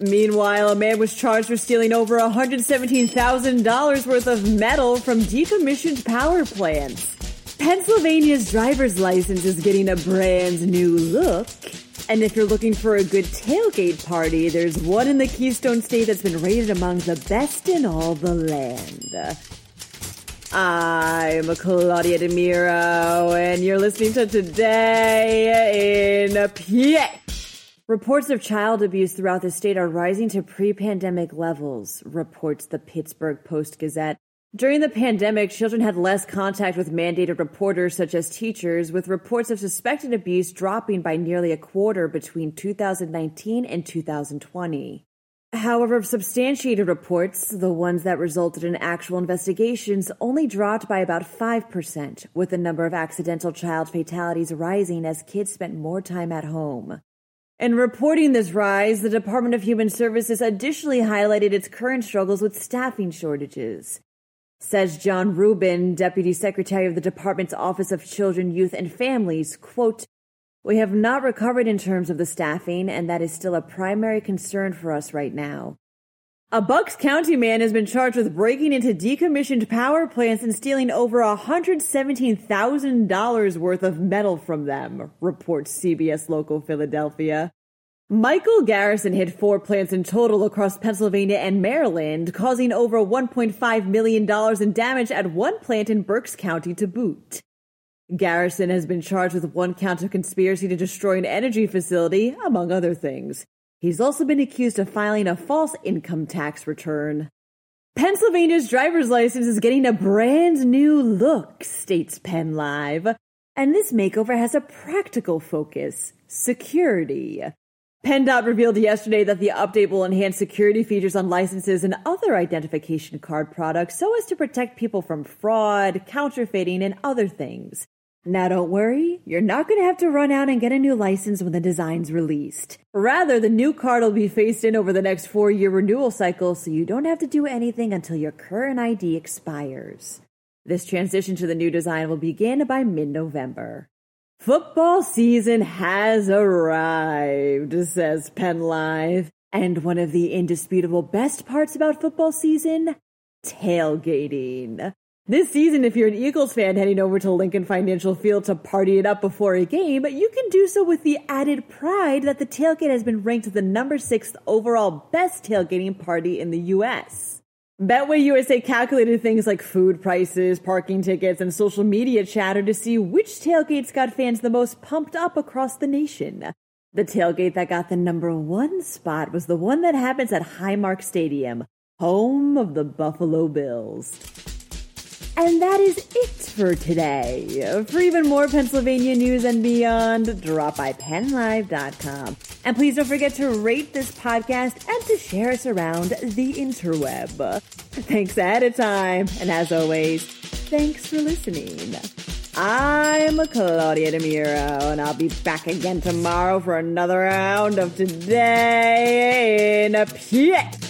Meanwhile, a man was charged for stealing over $117,000 worth of metal from decommissioned power plants. Pennsylvania's driver's license is getting a brand new look. And if you're looking for a good tailgate party, there's one in the Keystone State that's been rated among the best in all the land. I'm Claudia DeMiro, and you're listening to Today in PA. Reports of child abuse throughout the state are rising to pre pandemic levels, reports the Pittsburgh Post Gazette. During the pandemic, children had less contact with mandated reporters such as teachers, with reports of suspected abuse dropping by nearly a quarter between 2019 and 2020. However, substantiated reports, the ones that resulted in actual investigations, only dropped by about 5%, with the number of accidental child fatalities rising as kids spent more time at home. In reporting this rise, the Department of Human Services additionally highlighted its current struggles with staffing shortages. Says John Rubin, Deputy Secretary of the Department's Office of Children, Youth, and Families, quote, We have not recovered in terms of the staffing, and that is still a primary concern for us right now. A Bucks County man has been charged with breaking into decommissioned power plants and stealing over $117,000 worth of metal from them, reports CBS Local Philadelphia. Michael Garrison hit four plants in total across Pennsylvania and Maryland, causing over $1.5 million in damage at one plant in Berks County to boot. Garrison has been charged with one count of conspiracy to destroy an energy facility, among other things. He's also been accused of filing a false income tax return. Pennsylvania's driver's license is getting a brand new look, states Penn Live. And this makeover has a practical focus security. PennDOT revealed yesterday that the update will enhance security features on licenses and other identification card products so as to protect people from fraud, counterfeiting, and other things. Now don't worry, you're not going to have to run out and get a new license when the design's released. Rather, the new card will be phased in over the next four year renewal cycle, so you don't have to do anything until your current ID expires. This transition to the new design will begin by mid November. Football season has arrived, says Penn Live. And one of the indisputable best parts about football season? Tailgating. This season, if you're an Eagles fan heading over to Lincoln Financial Field to party it up before a game, you can do so with the added pride that the tailgate has been ranked the number six overall best tailgating party in the U.S. Betway USA calculated things like food prices, parking tickets, and social media chatter to see which tailgates got fans the most pumped up across the nation. The tailgate that got the number one spot was the one that happens at Highmark Stadium, home of the Buffalo Bills. And that is it for today. For even more Pennsylvania news and beyond, drop by pennlive.com. And please don't forget to rate this podcast and to share us around the interweb. Thanks ahead of time. And as always, thanks for listening. I'm Claudia DeMiro, and I'll be back again tomorrow for another round of Today in a Pit.